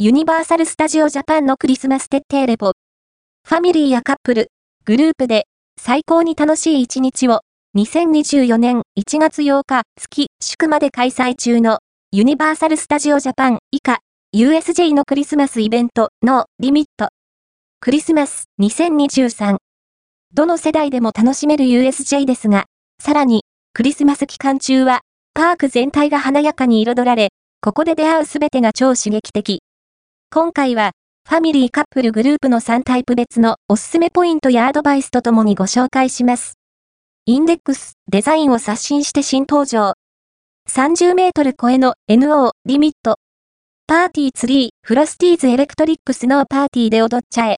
ユニバーサル・スタジオ・ジャパンのクリスマス徹底レポ。ファミリーやカップル、グループで最高に楽しい一日を2024年1月8日月祝まで開催中のユニバーサル・スタジオ・ジャパン以下 USJ のクリスマスイベントのリミット。クリスマス2023。どの世代でも楽しめる USJ ですが、さらにクリスマス期間中はパーク全体が華やかに彩られ、ここで出会うすべてが超刺激的。今回は、ファミリーカップルグループの3タイプ別のおすすめポイントやアドバイスとともにご紹介します。インデックス、デザインを刷新して新登場。30メートル超えの NO LIMIT。パーティーツリー、フロスティーズエレクトリックスノーパーティーで踊っちゃえ。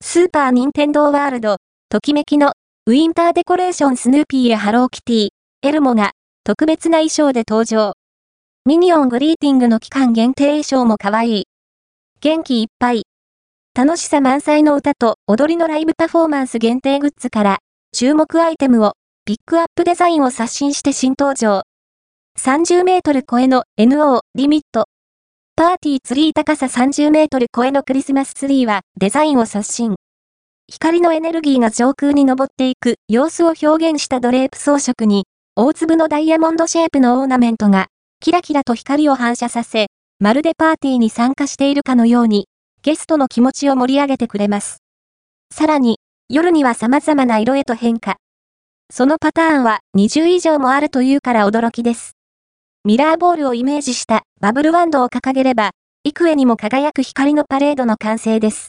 スーパーニンテンドーワールド、ときめきのウィンターデコレーションスヌーピーやハローキティ、エルモが特別な衣装で登場。ミニオングリーティングの期間限定衣装も可愛い。元気いっぱい。楽しさ満載の歌と踊りのライブパフォーマンス限定グッズから注目アイテムをピックアップデザインを刷新して新登場。30メートル超えの NO LIMIT。パーティーツリー高さ30メートル超えのクリスマスツリーはデザインを刷新。光のエネルギーが上空に昇っていく様子を表現したドレープ装飾に大粒のダイヤモンドシェイプのオーナメントが、キラキラと光を反射させ、まるでパーティーに参加しているかのように、ゲストの気持ちを盛り上げてくれます。さらに、夜には様々な色へと変化。そのパターンは20以上もあるというから驚きです。ミラーボールをイメージしたバブルワンドを掲げれば、幾重にも輝く光のパレードの完成です。